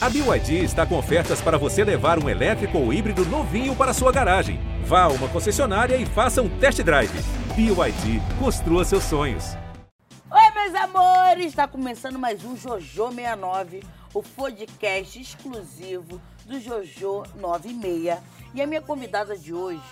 A BYD está com ofertas para você levar um elétrico ou híbrido novinho para sua garagem. Vá a uma concessionária e faça um test drive. BYD, construa seus sonhos. Oi, meus amores! Está começando mais um Jojo 69, o podcast exclusivo do Jojo 96. E a minha convidada de hoje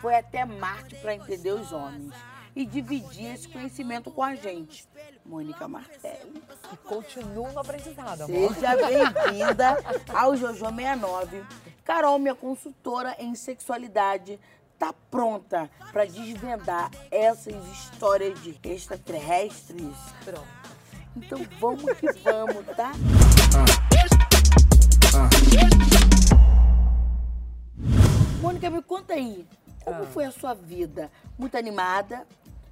foi até Marte para entender os homens e dividir esse conhecimento com a gente. Mônica Martelli. E continua no aprendizado, amor. Seja bem-vinda ao Jojo 69. Carol, minha consultora em sexualidade, tá pronta para desvendar essas histórias de extraterrestres? Pronto. Então vamos que vamos, tá? Mônica, me conta aí, como Ah. foi a sua vida? Muito animada,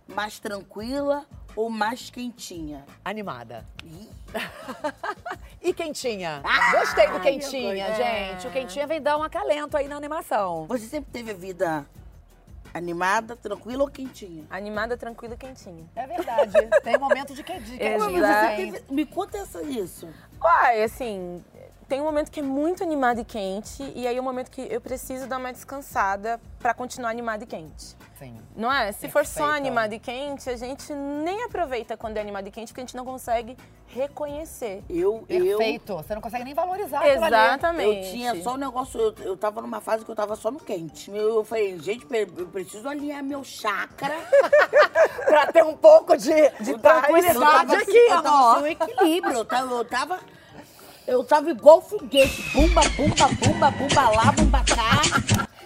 mais tranquila ou mais quentinha? Animada. Ih, E quentinha? Ah, Gostei do quentinha, gente. O quentinha vem dar um acalento aí na animação. Você sempre teve a vida animada, tranquila ou quentinha? Animada, tranquila e quentinha. É verdade. Tem momento de que. Como você teve- Me conta essa, isso. Uai, assim, tem um momento que é muito animado e quente, e aí é um momento que eu preciso dar uma descansada pra continuar animado e quente. Sim. Não é? Se for só animado e quente, a gente nem aproveita quando é animado e quente, porque a gente não consegue reconhecer. Eu, eu, Perfeito. Você não consegue nem valorizar ali. eu Exatamente. tinha só um negócio, eu, eu tava numa fase que eu tava só no quente. Eu, eu falei, gente, eu preciso alinhar meu chakra. Pra ter um pouco de, de Eu tava- tranquilidade eu tava, aqui, eu tava equilíbrio. Eu tava, eu tava, eu tava igual foguete. Bumba, bumba, bumba, bumba lá, bumba cá.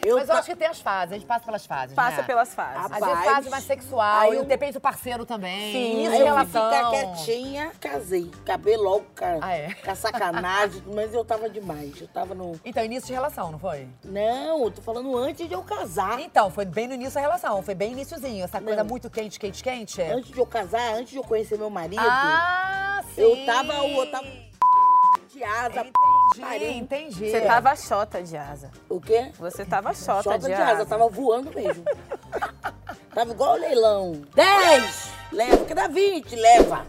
Eu Mas eu ta- acho que tem as fases, a gente passa pelas fases, Passa né? pelas fases. Às vezes fase mais sexual, aí eu- depende do parceiro também. Sim, Isso, Aí eu relação. ficar quietinha, casei. Acabei logo com a, Ah, é? com a sacanagem, mas eu tava demais. Eu tava no. Então, início de relação, não foi? Não, eu tô falando antes de eu casar. Então, foi bem no início da relação, foi bem iniciozinho. Essa coisa Não. muito quente, quente, quente. Antes de eu casar, antes de eu conhecer meu marido, Ah, sim. eu tava. Eu tava de asa. Entendi, entendi. Você tava chota de asa. O quê? Você tava chota, Chota de, de asa. asa, tava voando mesmo. tava igual o leilão. 10! Leva, cada 20, leva.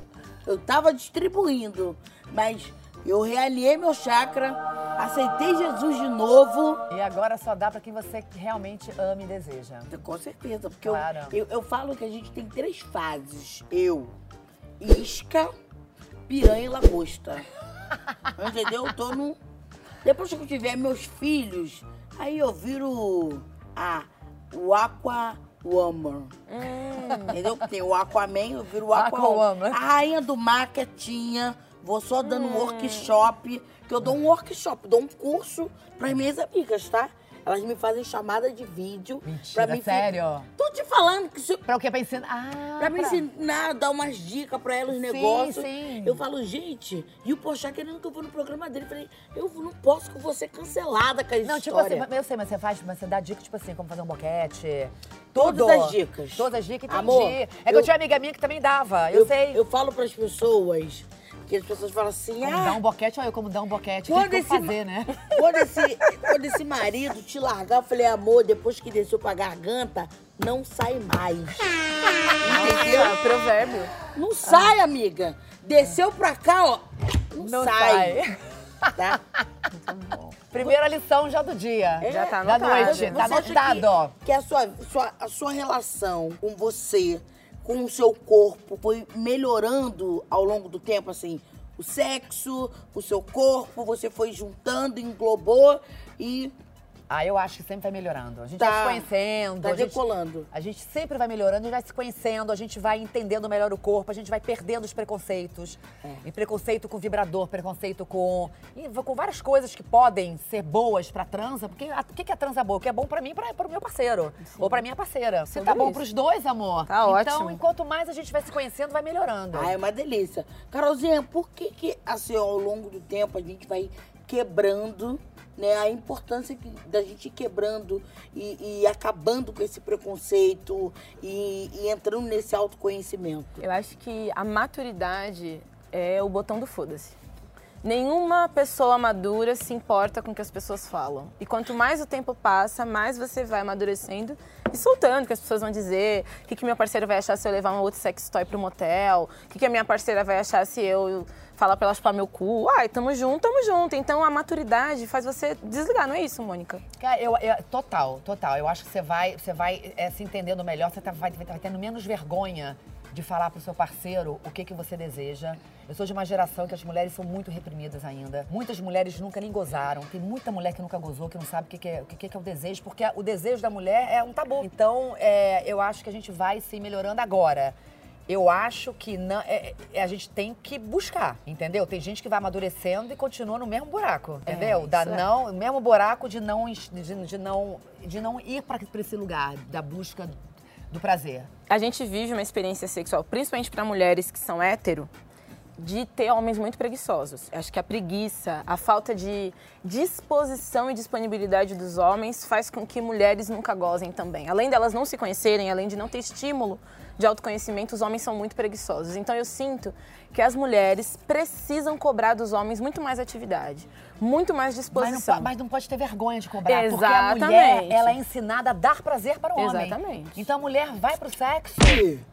Eu tava distribuindo, mas eu realinhei meu chakra, aceitei Jesus de novo. E agora só dá pra quem você realmente ama e deseja. Com certeza, porque eu- Claro. eu, eu falo que a gente tem três fases. Eu, isca, piranha e lagosta. Entendeu? Eu tô no... Depois que eu tiver meus filhos, aí eu viro a, o Aqua Woman. Entendeu? Tem o Aquaman, eu viro o Aqua Aquawoman. A rainha do mar quietinha. Vou só dando um workshop, que eu dou um workshop, dou um curso para minhas amigas, tá? Elas me fazem chamada de vídeo. Mentira, pra mim sério? Tô te falando que isso, Pra o quê? Pra ensinar? Ah, Pra me ensinar, dar umas dicas pra ela, os negócios. sim. Eu falo, gente, e o Pochá querendo que eu vou no programa dele. Eu falei, eu não posso que eu vou ser cancelada com a Não, tipo história. assim, eu sei, mas você faz, mas você dá dica, tipo assim, como fazer um boquete. Todas tudo. as dicas. Todas as dicas, entendi. Amor, é que eu, eu- tinha uma amiga minha que também dava, eu, sei. Eu falo pras pessoas, que as pessoas falam assim, Como ah, dar um boquete, olha eu como dar um boquete. Quando esse fazer, né? Quando esse, quando esse marido te largar, eu falei, amor, depois que desceu pra garganta, não sai mais. Entendeu? Nossa, provérbio. Não sai, amiga. Desceu pra cá, ó. Não, Não sai. Tá? Primeira lição já do dia. Já tá Da anotado. noite. Você Tá anotado, ó. que, que a, sua, sua- a sua relação com você, com o seu corpo, foi melhorando ao longo do tempo, assim? O sexo, o seu corpo, você foi juntando, englobou e Ah, eu acho que sempre vai melhorando. A gente Tá. vai se conhecendo. tá a gente- decolando. A gente sempre vai melhorando, a gente vai se conhecendo, a gente vai entendendo melhor o corpo, a gente vai perdendo os preconceitos. É. E preconceito com vibrador, preconceito com. com várias coisas que podem ser boas pra transa. Porque a- o que que é transa boa? O que é bom pra mim e pro meu parceiro. Ou pra minha parceira. Se Tudo tá bom isso. pros dois, amor. Tá então, ótimo. enquanto mais a gente vai se conhecendo, vai melhorando. Ah, é uma delícia. Carolzinha, por que que, assim, ao longo do tempo, a gente vai quebrando, né? A importância que- da gente quebrando e, e acabando com esse preconceito e, e entrando nesse autoconhecimento. Eu acho que a maturidade é o botão do foda-se. Nenhuma pessoa madura se importa com o que as pessoas falam. E quanto mais o tempo passa, mais você vai amadurecendo e soltando o que as pessoas vão dizer, o que, que meu parceiro vai achar se eu levar um outro sex toy pro motel, o que, que a minha parceira vai achar se eu falar pra ela chupar meu cu. Ai, tamo junto, tamo junto. Então a maturidade faz você desligar, não é isso, Mônica? Cara, eu, eu- total, total. Eu acho que você vai, você vai é, se entendendo melhor, você tá- vai, vai tendo menos vergonha de falar pro seu parceiro o que, que você deseja. Eu sou de uma geração que as mulheres são muito reprimidas ainda. Muitas mulheres nunca nem gozaram. Tem muita mulher que nunca gozou, que não sabe o que, que é, o que, que é o desejo, porque o desejo da mulher é um tabu. Então, é, eu acho que a gente vai se melhorando agora. Eu acho que não, é- é- a gente tem que buscar, entendeu? Tem gente que vai amadurecendo e continua no mesmo buraco, entendeu? da isso é. não, o mesmo buraco de não, de, de não, de não ir para esse lugar da busca do prazer. A gente vive uma experiência sexual, principalmente para mulheres que são hétero, de ter homens muito preguiçosos. Acho que a preguiça, a falta de disposição e disponibilidade dos homens faz com que mulheres nunca gozem também. Além delas não se conhecerem, além de não ter estímulo de autoconhecimento, os homens são muito preguiçosos. Então eu sinto que as mulheres precisam cobrar dos homens muito mais atividade, muito mais Mas não, disposição. mas não pode ter vergonha de cobrar, porque a mulher, Exatamente. ela é ensinada a dar prazer para o homem. Exatamente. Então a mulher vai pro sexo. Sim.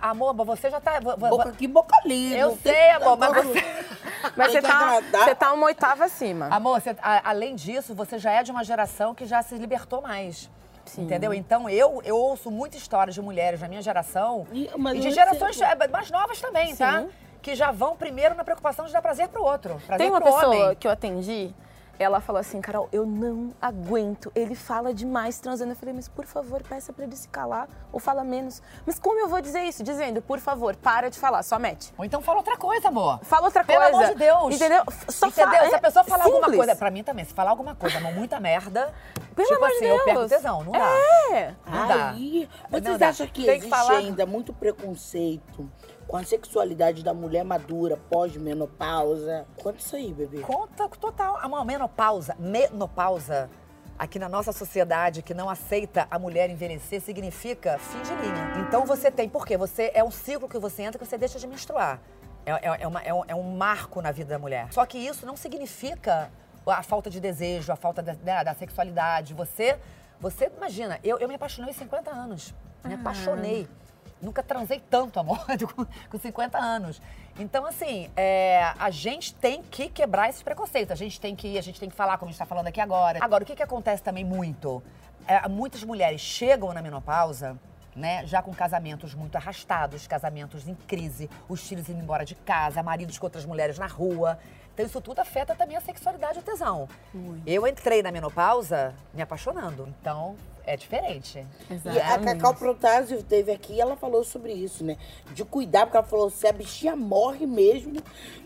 Amor, você já tá... Boca aqui, boca ali. Eu sei, amor, mas você... Mas você que tá, você tá uma oitava acima. Amor, você- a- além disso, você já é de uma geração que já se libertou mais. Sim. Entendeu? Então eu, eu ouço muitas histórias de mulheres da minha geração E- e de gerações recebo. é, mais novas também, tá? Sim. Que já vão primeiro na preocupação de dar prazer pro outro. Prazer Tem uma pro pessoa homem. que eu atendi, ela falou assim, Carol, eu não aguento, ele fala demais transando. Eu falei, mas por favor, peça pra ele se calar ou fala menos. Mas como eu vou dizer isso? Dizendo, por favor, para de falar, só mete. Ou então fala outra coisa, amor. Fala outra Pelo coisa. amor de Deus. Entendeu? Só Entendeu? fala- Se a é pessoa falar alguma coisa, pra mim também, se falar alguma coisa, amor, muita merda, Pelo tipo amor de assim, eu perco Deus. tesão, não dá. É. Não dá. Aí, Não vocês dá. acham que Tem que existe falar- ainda muito preconceito com a sexualidade da mulher madura, pós-menopausa? Conta isso aí, bebê. Conta total. A menopausa, menopausa, aqui na nossa sociedade que não aceita a mulher envelhecer, significa fim de linha. Então você tem, por quê? Você, é um ciclo que você entra que você deixa de menstruar. É, é- é uma- é um, é um marco na vida da mulher. Só que isso não significa a falta de desejo, a falta da, né, da sexualidade. Você, você imagina, eu, eu me apaixonei aos 50 anos. Me apaixonei. Nunca transei tanto, amor, com, com 50 anos. Então, assim, é, a gente tem que quebrar esses preconceitos. A gente tem que ir, a gente tem que falar, como a gente está falando aqui agora. Agora, o que, que acontece também muito? É, muitas mulheres chegam na menopausa, né, já com casamentos muito arrastados, casamentos em crise, os filhos indo embora de casa, maridos com outras mulheres na rua. Então, isso tudo afeta também a sexualidade e o tesão. Eu entrei na menopausa me apaixonando. Então, é diferente. E a Cacau Protásio teve aqui e ela falou sobre isso, né? De cuidar, porque ela falou, se a bichinha morre mesmo,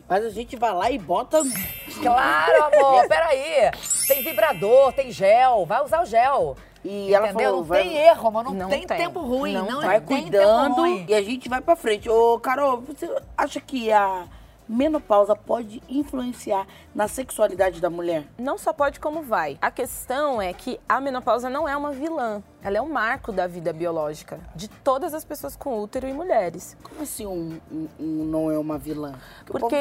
mas a gente vai lá e bota... Claro, amor, peraí. Tem vibrador, tem gel, vai usar o gel. E ela Entendeu? falou, não vai- tem erro, amor, não, Não tem, tem. tempo ruim, não, Não vai tem tempo cuidando ruim. e a gente vai pra frente. Ô, Carol, você acha que a menopausa pode influenciar na sexualidade da mulher? Não só pode como vai. A questão é que a menopausa não é uma vilã. Ela é um marco da vida biológica de todas as pessoas com útero e mulheres. Como assim um, um- um não é uma vilã? Porque.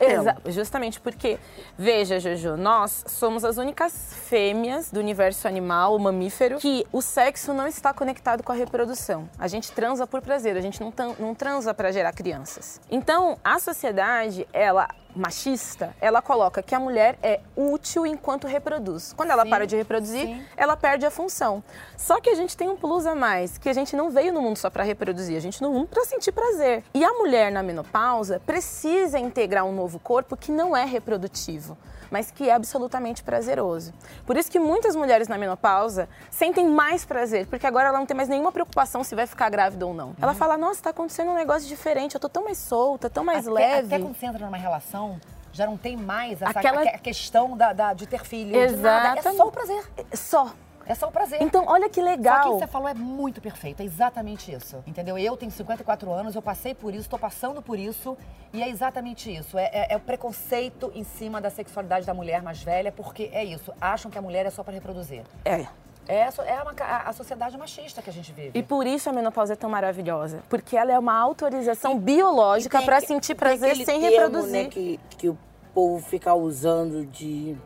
Exa- justamente porque veja, Jojo, nós somos as únicas fêmeas do universo animal, o mamífero, que o sexo não está conectado com a reprodução. A gente transa por prazer, a gente não, não transa para gerar crianças. Então, a sociedade, ela machista, ela coloca que a mulher é útil enquanto reproduz. Quando ela Sim, para de reproduzir, sim. ela perde a função. Só que a gente tem um plus a mais, que a gente não veio no mundo só para reproduzir, a gente no mundo para sentir prazer. E a mulher na menopausa precisa integrar um novo corpo que não é reprodutivo, mas que é absolutamente prazeroso. Por isso que muitas mulheres na menopausa sentem mais prazer, porque agora ela não tem mais nenhuma preocupação se vai ficar grávida ou não. Ela fala: "Nossa, tá acontecendo um negócio diferente, eu tô tão mais solta, tão mais até, leve". Até quando você entra numa relação, já não tem mais essa Aquela- questão da, da- de ter filho. de nada. É só o prazer. Só. É só o prazer. Então, olha que Só que legal. você falou é muito perfeito, é exatamente isso. Entendeu? Eu tenho 54 anos, eu passei por isso, estou passando por isso, e é exatamente isso. É, é- é o preconceito em cima da sexualidade da mulher mais velha, porque é isso. Acham que a mulher é só para reproduzir. É. É, é uma a, a sociedade machista que a gente vive. E por isso a menopausa é tão maravilhosa. Porque ela é uma autorização biológica E tem para sentir prazer sem termo, reproduzir. Né, que, que o povo fica usando de.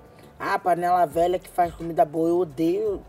Ah, panela velha que faz comida boa. Eu odeio.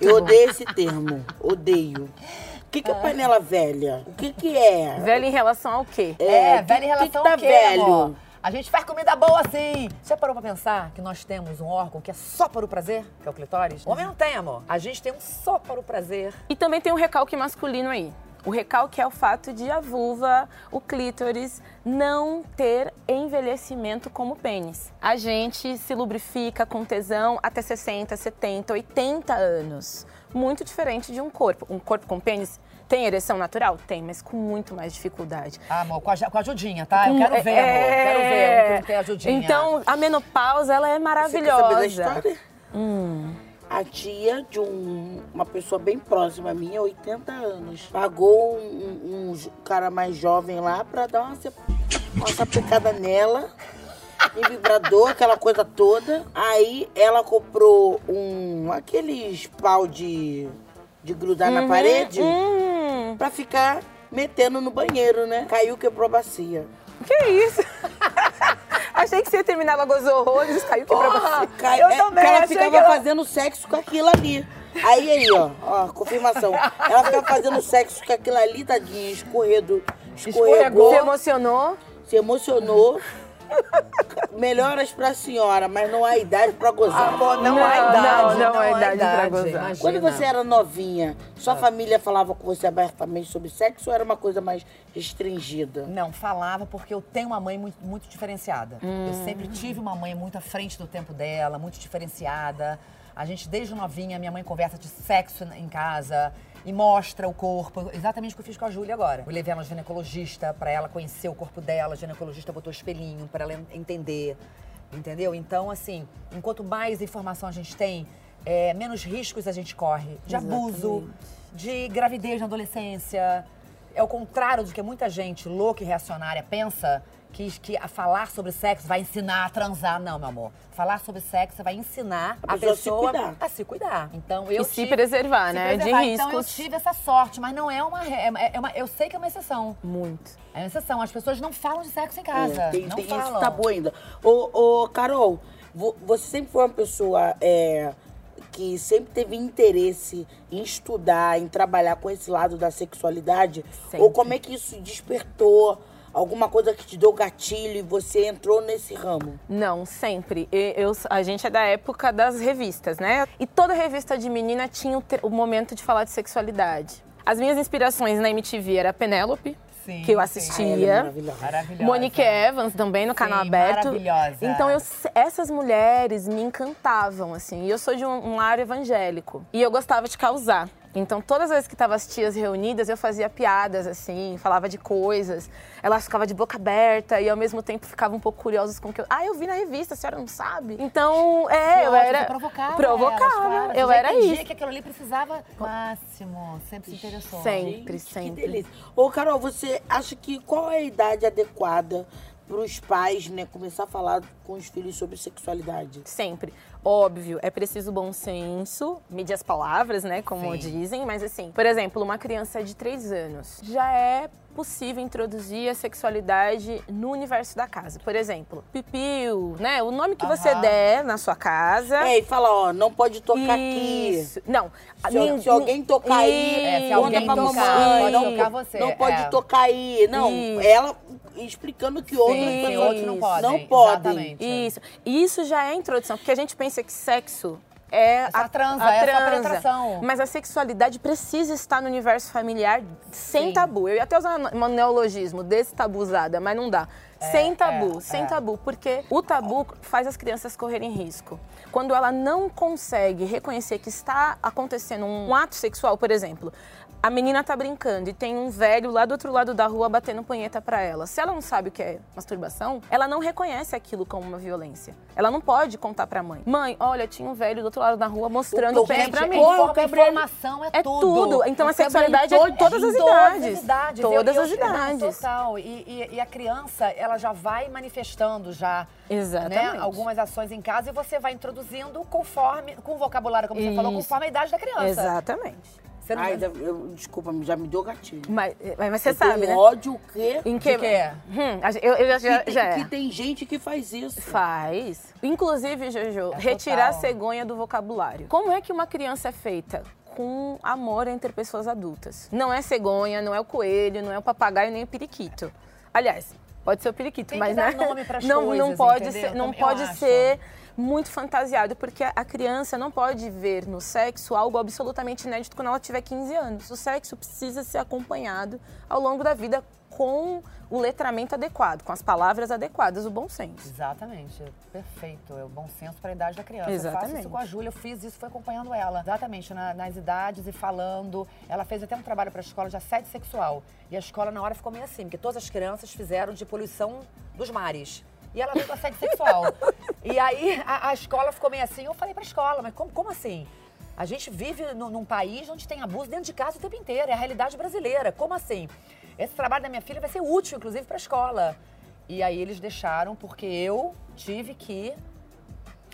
eu odeio esse termo. Odeio. O que, que é panela velha? O que, que é? Velho em relação ao quê? É, É, velho em relação que que tá ao quê, velho? amor? A gente faz comida boa assim. Você já parou pra pensar que nós temos um órgão que é só para o prazer, que é o clitóris? O homem não tem, amor. A gente tem um só para o prazer. E também tem um recalque masculino aí. O recalque é o fato de a vulva, o clítoris, não ter envelhecimento como o pênis. A gente se lubrifica com tesão até 60, 70, 80 anos. Muito diferente de um corpo. Um corpo com pênis tem ereção natural? Tem, mas com muito mais dificuldade. Ah, amor, com a, com a ajudinha, tá? Eu quero ver, amor. Quero ver um que tem ajudinha. Então, a menopausa, ela é Você quer maravilhosa. saber da história? Hum. A tia de um- uma pessoa bem próxima minha, 80 anos, pagou um, um- um cara mais jovem lá pra dar uma, uma sapecada nela. Em vibrador, aquela coisa toda. Aí ela comprou um. aqueles pau de, de grudar na parede Hum, pra ficar metendo no banheiro, né? Caiu, quebrou a bacia. Que isso? Achei que você ia terminar, ela gozou horrores, caiu pra Porra, você. cai- Eu é, também, ela achei ficava que ela- fazendo sexo com aquilo ali. Aí, aí, ó, ó, confirmação. Ela ficava fazendo sexo com aquilo ali, tadinha, escorredo, escorregou, Escorregou. Você emocionou? se emocionou. Melhoras pra senhora, mas não há idade pra gozar. Amor, não, Não, há idade. não, não há há idade pra gozar. imagina. Quando você era novinha, sua família falava com você abertamente sobre sexo ou era uma coisa mais restringida? Não, falava porque eu tenho uma mãe muito, muito diferenciada. Hum. Eu sempre tive uma mãe muito à frente do tempo dela, muito diferenciada. A gente, desde novinha, minha mãe conversa de sexo em casa e mostra o corpo. Exatamente o que eu fiz com a Júlia agora. Eu levei ela no ginecologista para ela conhecer o corpo dela. O ginecologista botou espelhinho para ela en- entender. Entendeu? Então, assim, enquanto mais informação a gente tem, é, menos riscos a gente corre de abuso, de gravidez na adolescência. É o contrário do que muita gente louca e reacionária pensa, que, que a falar sobre sexo vai ensinar a transar. Não, meu amor. Falar sobre sexo vai ensinar A a, pessoa se pessoa a se cuidar. Então, eu E se tive- preservar, se né, de preservar. Então, eu tive essa sorte, mas não é uma, é, é uma... Eu sei que é uma exceção. Muito. É uma exceção. As pessoas não falam de sexo em casa. É, tem não tem falam. isso tabu ainda. Ô, ô, Carol, vo- você sempre foi uma pessoa é, que sempre teve interesse em estudar, em trabalhar com esse lado da sexualidade? Sempre. Ou como é que isso despertou? Alguma coisa que te deu gatilho e você entrou nesse ramo? Não, sempre. E- Eu, a gente é da época das revistas, né? E toda revista de menina tinha o, o momento de falar de sexualidade. As minhas inspirações na MTV era a Penélope, Sim, que eu assistia. Ah, é maravilhosa. Maravilhosa. Monique Evans também no Sim, canal aberto. maravilhosa. Então eu, essas mulheres me encantavam assim. E eu sou de um, um lar evangélico e eu gostava de causar. Então todas as vezes que estavam as tias reunidas, eu fazia piadas assim, falava de coisas. Elas ficavam de boca aberta e ao mesmo tempo ficavam um pouco curiosas com o que eu, ah, eu vi na revista, a senhora não sabe. Então, é, eu Ótimo, era provocava. provocava. elas, claro. Eu já era entendia isso. que aquilo ali precisava máximo. Sempre se interessou. Sempre, Gente, sempre. Que delícia. Ô, Carol, você acha que qual é a idade adequada para os pais, né, começar a falar com os filhos sobre sexualidade? Sempre. Óbvio, é preciso bom senso, medir as palavras, né, como Sim. dizem, mas assim, por exemplo, uma criança de 3 anos já é possível introduzir a sexualidade no universo da casa. Por exemplo, pipiu, né, o nome que você der na sua casa. É, e fala, ó, não pode tocar Isso. Não. Se, nin- se alguém tocar aí, É, se conta alguém pra tocar, mamãe. pode não, tocar você, Não é. pode tocar aí. Não, Isso. ela explicando que outras Sim, pessoas outros não podem. Não podem. Exatamente. Isso. Isso já é introdução, porque a gente pensa que sexo é a transa, é a penetração. Mas a sexualidade precisa estar no universo familiar sem Sim. tabu. Eu ia até usar um neologismo desse tabuzada, mas não dá. sem tabu, é, sem é. tabu, porque o tabu faz as crianças correrem risco. Quando ela não consegue reconhecer que está acontecendo um ato sexual, por exemplo, a menina tá brincando e tem um velho lá do outro lado da rua batendo punheta pra ela. Se ela não sabe o que é masturbação, ela não reconhece aquilo como uma violência. Ela não pode contar pra mãe. Mãe, olha, tinha um velho do outro lado da rua mostrando o, pé pra mim. Porra, Informa- Gabriel, informação é, é tudo. tudo. Então a O sexualidade é todas as idades. Todas as idades. Todas Eu- as eu- idades. Total. E, e- e a criança, ela já vai manifestando já. Exatamente. Né, algumas ações em casa e você vai introduzindo conforme, com o vocabulário, como você falou, conforme a idade da criança. Exatamente. Você não Ai, eu- desculpa, já me deu gatilho. Mas, mas você Eu sabe, né? ódio o quê? Em que que é? Hum, a eu, eu já, que, tem, já é. que tem gente que faz isso. Faz. Inclusive, Jojo, É retirar a total. cegonha do vocabulário. Como é que uma criança é feita? Com amor entre pessoas adultas. Não é cegonha, não é o coelho, não é o papagaio, nem o periquito. Aliás, pode ser o periquito, Tem que mas né? não, não coisas, pode entendeu? ser, não eu pode acho. ser muito fantasiado, porque a criança não pode ver no sexo algo absolutamente inédito quando ela tiver 15 anos. O sexo precisa ser acompanhado ao longo da vida com o letramento adequado, com as palavras adequadas, o bom senso. Exatamente, perfeito. É o bom senso para a idade da criança. Eu faço Exatamente. isso com a Júlia, eu fiz isso, foi acompanhando ela. Exatamente, na- nas idades e falando. Ela fez até um trabalho para a escola de assédio sexual. E a escola na hora ficou meio assim, porque todas as crianças fizeram de poluição dos mares. E ela veio com assédio sexual. E aí a, a escola ficou meio assim. Eu falei para a escola, mas como, como assim? A gente vive nu- num país onde tem abuso dentro de casa o tempo inteiro. É a realidade brasileira. Como assim? Esse trabalho da minha filha vai ser útil, inclusive, para a escola. E aí eles deixaram, porque eu tive que.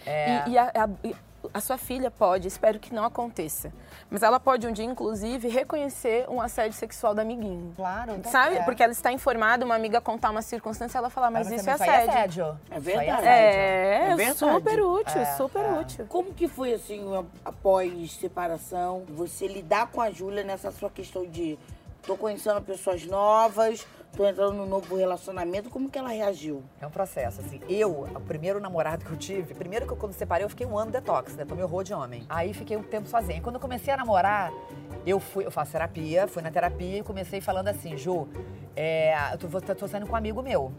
É. E, e a, a- e a sua filha pode, espero que não aconteça, mas ela pode um dia, inclusive, reconhecer um assédio sexual da amiguinha. Claro, então, Sabe? é. Porque ela está informada, uma amiga contar uma circunstância, ela fala, mas Pra isso é aí assédio. assédio. É aí verdade. É, É verdade. super útil, É, super é. útil. Como que foi, assim, após separação, você lidar com a Júlia nessa sua questão de tô conhecendo pessoas novas, tô entrando num novo relacionamento, como que ela reagiu? É um processo, assim. Eu, o primeiro namorado que eu tive, primeiro que eu, quando separei, eu fiquei um ano detox, né? Tomei horror de homem. Aí fiquei um tempo sozinha. Quando eu comecei a namorar, eu fui, eu faço terapia, fui na terapia e comecei falando assim, Ju, é, eu tô, tô saindo com um amigo meu.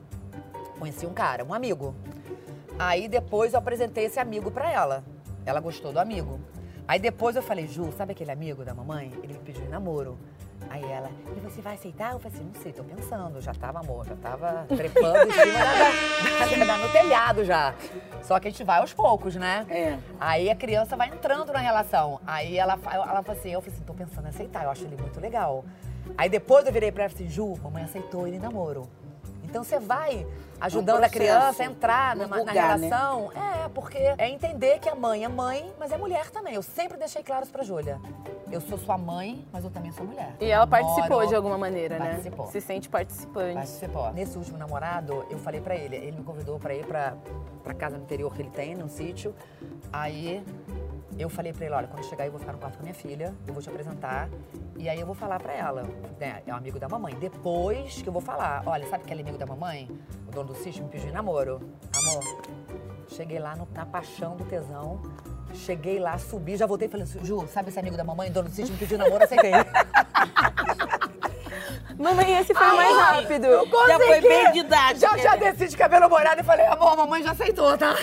Conheci um cara, um amigo. Aí depois eu apresentei esse amigo pra ela. Ela gostou do amigo. Aí depois eu falei, Ju, sabe aquele amigo da mamãe? Ele me pediu em namoro. Aí ela, e você vai aceitar? Eu falei assim, não sei, tô pensando. Já tava, amor, já tava trepando em cima da, da- da- no telhado já. Só que a gente vai aos poucos, né? É. Aí a criança vai entrando na relação. Aí ela, ela falou assim, eu falei assim, tô pensando em aceitar, eu acho ele muito legal. Aí depois eu virei pra ela e falei assim, Ju, mamãe aceitou ele em namoro. Então você vai ajudando a processo. criança a entrar na, na vulgar, né? relação. É, porque é entender que a mãe é mãe, mas é mulher também. Eu sempre deixei claro isso pra Júlia. Eu sou sua mãe, mas eu também sou mulher. E ela Namoro, participou de alguma maneira, né? Participou. Se sente participante. Participou. Nesse último namorado, eu falei pra ele, ele me convidou pra ir pra, pra casa no interior que ele tem, num sítio. Aí eu falei pra ele, olha, quando chegar eu vou ficar no quarto com a minha filha, eu vou te apresentar. E aí eu vou falar pra ela, né, é um amigo da mamãe. Depois que eu vou falar, olha, sabe aquele amigo da mamãe? O dono do sítio me pediu em namoro. Amor, cheguei lá no- na paixão do tesão. Cheguei lá, subi, já voltei e falei Ju, sabe esse amigo da mamãe, dono do sítio, me pediu namoro, aceitei. Mamãe, esse foi o mais rápido. Já foi bem didático. Já, já desci de cabelo molhado e falei, amor, a mamãe já aceitou, tá?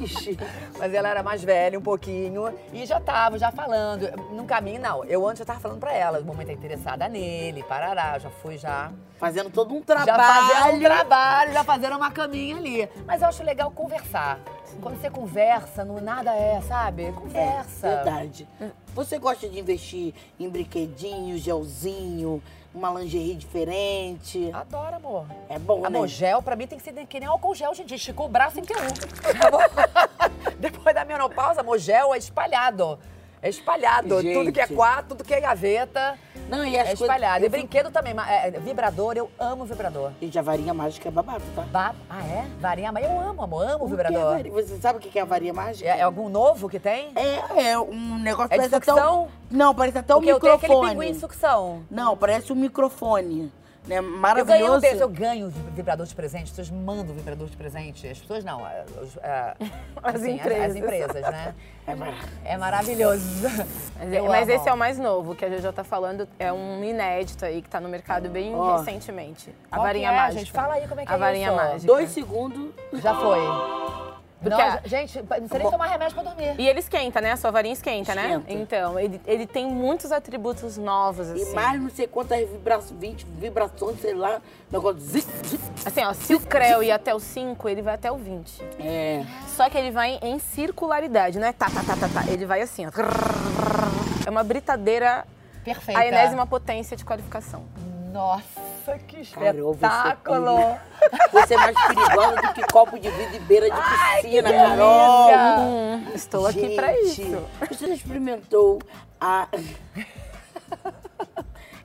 Ixi. Mas ela era mais velha um pouquinho e já tava, já falando. Num caminho, não. Eu antes eu tava falando pra ela, o mamãe tá interessada nele, parará. Já fui já. Fazendo todo um Já fazendo um trabalho. trabalho, já fazendo uma caminha ali. Mas eu acho legal conversar. Quando você conversa, não nada é, sabe? Conversa. Verdade. Você gosta de investir em brinquedinho, gelzinho, uma lingerie diferente? Adoro, amor. É bom, Amor, né? gel pra mim tem que ser que nem álcool gel, gente. Esticou o braço em um. Depois da menopausa, amor, gel é espalhado. É espalhado. Gente. Tudo que é quarto, tudo que é gaveta. Não, e as É espalhado. E brinquedo também. é, vibrador, eu amo vibrador. E já varinha mágica é babado, tá? Ba- Ah, é? Varinha, mas eu amo, amor. Amo O é vibrador. varinha? Você sabe o que é a varinha mágica? É, é algum novo que tem? É, é um negócio É de parece até sucção? um... Não, parece até um Porque eu tenho aquele microfone. pinguim de sucção. Não, parece um microfone. Né? Eu ganhei um Maravilhoso. desse, eu ganho vibrador de presente. As pessoas mandam vibrador de presente. As pessoas não, é, os- é, As assim, empresas. As, empresas, né? É maravilhoso. É maravilhoso. Mas, Eu mas amo. esse é o mais novo, que a Jojo tá falando, é um inédito aí, que tá no mercado bem Ó. recentemente. A Qual varinha que é, mágica. gente? Fala aí como é que a é varinha isso. mágica. Dois segundos. Já foi. Porque Não, a- gente, não precisa nem tomar remédio pra dormir. E ele esquenta, né? A sua varinha esquenta, né? Esquenta. Então, ele, ele tem muitos atributos novos, E assim. mais não sei quantas vibra... 20 vibrações, sei lá. Negócio de zik, zik. Assim, ó, se o Creu ir até o 5, ele vai até o 20. É. Só que ele vai em circularidade, não é tá, tá, tá, tá, tá. Ele vai assim, ó. É uma britadeira, Perfeita. a enésima potência de qualificação. Nossa, que espetáculo. Você é mais perigosa do que copo de vidro e beira de piscina, delícia. Carol. Hum, estou aqui pra Gente, isso. Você já experimentou a.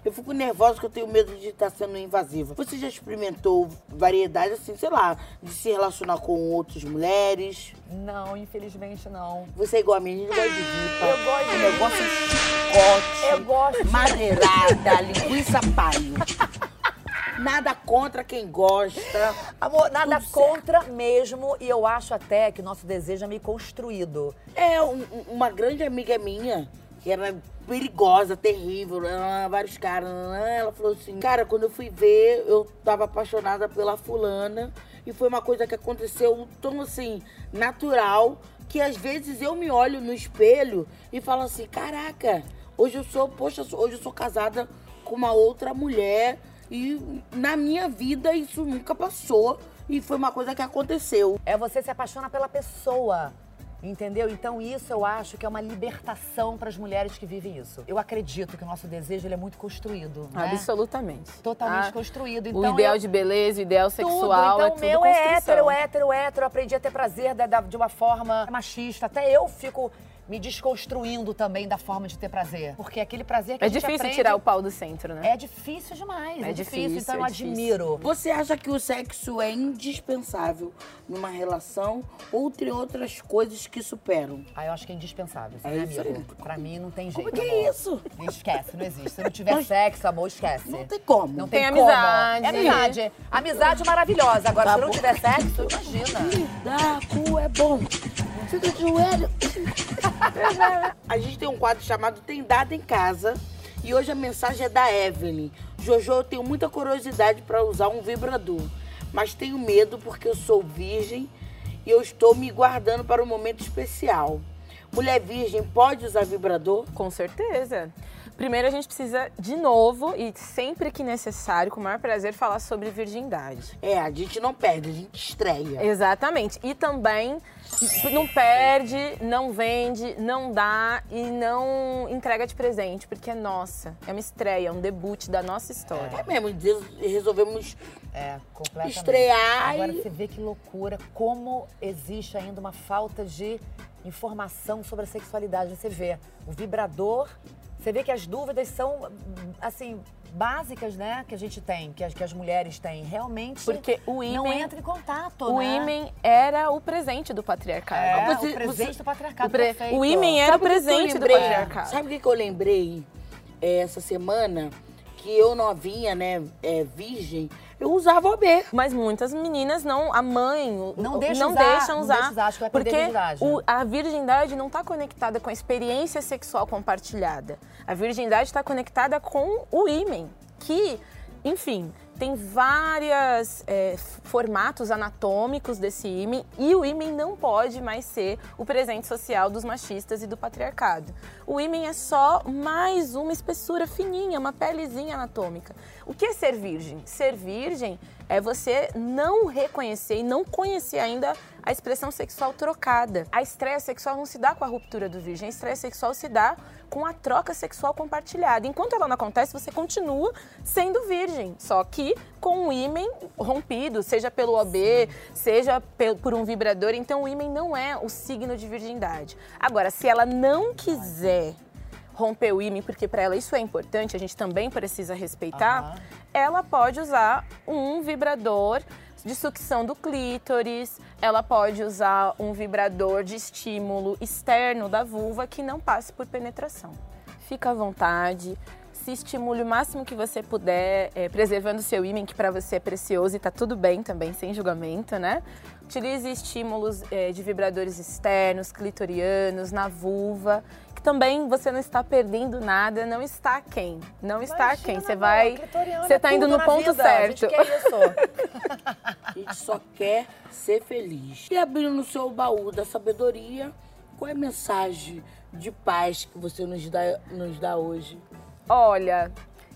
Eu fico nervosa porque eu tenho medo de estar sendo invasiva. Você já experimentou variedade, assim, sei lá, de se relacionar com outras mulheres? Não, infelizmente não. Você é igual a mim, a gente gosta de ripa. Eu gosto de- negócio é chicote. Eu gosto de- Madeirada, linguiça paio. Nada contra quem gosta. Amor, nada Tudo contra mesmo. E eu acho até que o nosso desejo é meio construído. É, um- um- uma grande amiga minha, que era perigosa, terrível, vários caras, ela falou assim, cara, quando eu fui ver, eu tava apaixonada pela fulana, e foi uma coisa que aconteceu tão assim, natural, que às vezes eu me olho no espelho e falo assim, caraca, hoje eu sou, poxa, hoje eu sou casada com uma outra mulher, e na minha vida isso nunca passou, e foi uma coisa que aconteceu. É você se apaixona pela pessoa. Entendeu? Então isso eu acho que é uma libertação para as mulheres que vivem isso. Eu acredito que o nosso desejo ele é muito construído. né? Absolutamente. Totalmente Ah, construído. o Então, ideal eu- de beleza, o ideal Tudo. sexual então, é o tudo meu é construção. hétero, hétero, hétero. Eu aprendi a ter prazer de uma forma machista. Até eu fico me desconstruindo também da forma de ter prazer. Porque aquele prazer que É a gente difícil aprende tirar o pau do centro, né? É difícil demais. É, É difícil, difícil, então eu é difícil. admiro. Você acha que o sexo é indispensável numa relação ou tem outras coisas que superam? Ah, eu acho que é indispensável, É né, isso aí. amigo? Pra mim não tem jeito. Como que amor. é isso? Esquece, não existe. Se não tiver sexo, amor, esquece. Não tem como. Não Tem tem, como. amizade. É amizade. Amizade maravilhosa. Agora, Tá se não bom. tiver sexo, imagina. Dá, cu é bom. Fica de joelho. a gente tem um quadro chamado Tem Dado em Casa. E hoje a mensagem é da Evelyn. Jojo, eu tenho muita curiosidade para usar um vibrador. Mas tenho medo porque eu sou virgem e eu estou me guardando para um momento especial. Mulher virgem pode usar vibrador? Com certeza. Primeiro a gente precisa, de novo, e sempre que necessário, com o maior prazer, falar sobre virgindade. É, a gente não perde, a gente estreia. Exatamente. E também não perde, não vende, não dá e não entrega de presente, porque é nossa. É uma estreia, é um debut da nossa história. É mesmo, des- resolvemos É, completamente. Estrear Agora e- você vê que loucura, como existe ainda uma falta de informação sobre a sexualidade. Você vê o vibrador, você vê que as dúvidas são, assim, básicas, né, que a gente tem, que as, que as mulheres têm. Realmente Porque o não ímen- entra em contato, O né? ímen era o presente do patriarcado. É, Você- o presente você- do patriarcado O, pre- perfeito. o ímen era o Sabe o presente do patriarcado. Sabe o que, que eu lembrei é, essa semana? Que eu novinha, né, é, virgem, eu usava OB. Mas muitas meninas não, a mãe Não deixa não usar, deixam não usar, deixa usar, acho que vai porque a virgindade. o- a virgindade não está conectada com a experiência sexual compartilhada. A virgindade está conectada com o ímen, que, enfim, tem vários formatos anatômicos desse ímen e o ímen não pode mais ser o presente social dos machistas e do patriarcado. O ímen é só mais uma espessura fininha, uma pelezinha anatômica. O que é ser virgem? Ser virgem é você não reconhecer e não conhecer ainda a expressão sexual trocada. A estreia sexual não se dá com a ruptura do virgem, a estreia sexual se dá com a troca sexual compartilhada. Enquanto ela não acontece, você continua sendo virgem, só que com o ímen rompido, seja pelo OB, seja por um vibrador. Então o ímen não é o signo de virgindade. Agora, se ela não quiser romper o ímen, porque para ela isso é importante, a gente também precisa respeitar, Aham. ela pode usar um vibrador de sucção do clítoris, ela pode usar um vibrador de estímulo externo da vulva que não passe por penetração. Fica à vontade, se estimule o máximo que você puder, eh, preservando o seu ímã, que para você é precioso e tá tudo bem também, sem julgamento, né? Utilize estímulos eh, de vibradores externos, clitorianos, na vulva, que também você não está perdendo nada, não está quem, não está Imagina, quem. Você vai, você é tá indo no ponto vida, a gente certo. quer isso. A gente só quer ser feliz. E abrindo no seu baú da sabedoria, qual é a mensagem de paz que você nos dá, nos dá hoje? Olha,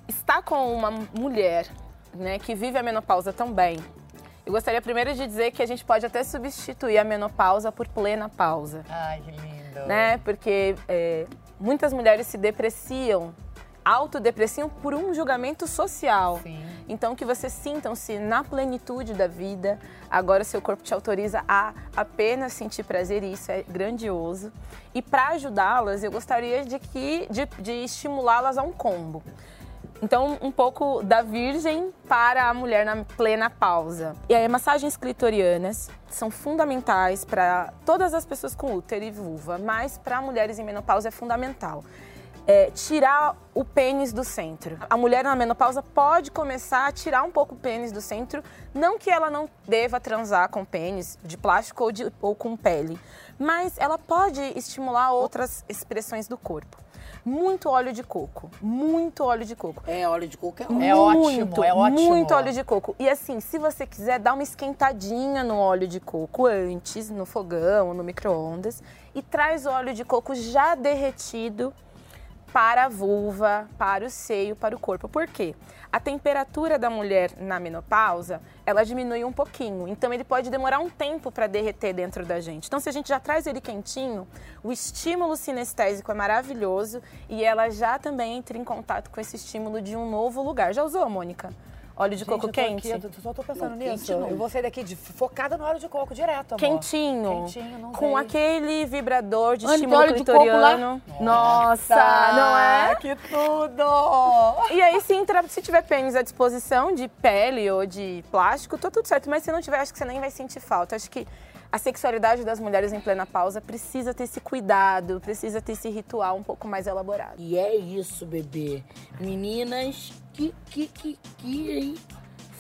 estar com uma mulher né, que vive a menopausa tão bem, eu gostaria primeiro de dizer que a gente pode até substituir a menopausa por plena pausa. Ai, que lindo. né? Porque é, muitas mulheres se depreciam, autodepreciam por um julgamento social. Sim. Então que você sintam-se na plenitude da vida. Agora seu corpo te autoriza a apenas sentir prazer e isso é grandioso. E para ajudá-las, eu gostaria de que de, de estimulá-las a um combo. Então, um pouco da virgem para a mulher na plena pausa. E aí, massagens clitorianas são fundamentais para todas as pessoas com útero e vulva, mas para mulheres em menopausa é fundamental. É, tirar o pênis do centro. A mulher na menopausa pode começar a tirar um pouco o pênis do centro, não que ela não deva transar com pênis de plástico ou, de, ou com pele, mas ela pode estimular outras expressões do corpo. Muito óleo de coco, muito óleo de coco. É, óleo de coco é ótimo. É ótimo, Muito, é ótimo. Muito óleo de coco. E assim, se você quiser, dá uma esquentadinha no óleo de coco antes, no fogão, no micro-ondas, e traz o óleo de coco já derretido para a vulva, para o seio, para o corpo. Por quê? A temperatura da mulher na menopausa, ela diminui um pouquinho. Então ele pode demorar um tempo para derreter dentro da gente. Então se a gente já traz ele quentinho, o estímulo sinestésico é maravilhoso e ela já também entra em contato com esse estímulo de um novo lugar. Já usou, Mônica? Óleo de Gente, coco quente? Aqui, eu só tô pensando Não, nisso. não. Eu vou sair daqui de, focada no óleo de coco direto, amor. Quentinho, Quentinho, não com sei. aquele vibrador de estímulo óleo de coco clitoriano. Nossa, não é? Que tudo! E aí, se, entra, se tiver pênis à disposição, de pele ou de plástico, tá tudo certo. Mas se não tiver, acho que você nem vai sentir falta. Acho que a sexualidade das mulheres em plena pausa precisa ter esse cuidado, precisa ter esse ritual um pouco mais elaborado. E é isso, bebê. Meninas, que, que, que, que, hein?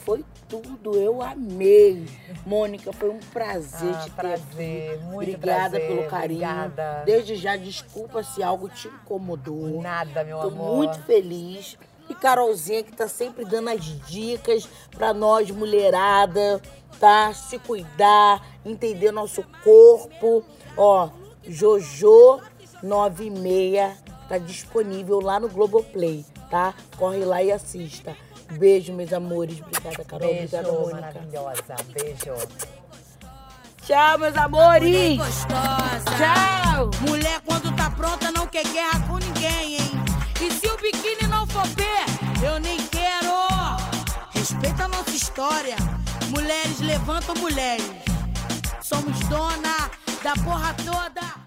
Foi tudo, eu amei. Mônica, foi um prazer Ah, te ter prazer, aqui. muito Obrigada prazer, pelo carinho. obrigada. Desde já, desculpa se algo te incomodou. Nada, meu Tô amor. muito feliz. E Carolzinha que tá sempre dando as dicas pra nós, mulherada, tá? Se cuidar, entender nosso corpo. Ó, Jojo 96 tá disponível lá no Globoplay, tá? Corre lá e assista. Beijo, meus amores. Obrigada, Carol. Beijo, Obrigada, Mônica. maravilhosa. Beijo. Tchau, meus amores. gostosa. Tchau. Mulher quando tá pronta não quer guerra com ninguém, hein? E se o biquíni não for B, eu nem quero. Respeita a nossa história. Mulheres levantam mulheres. Somos dona da porra toda.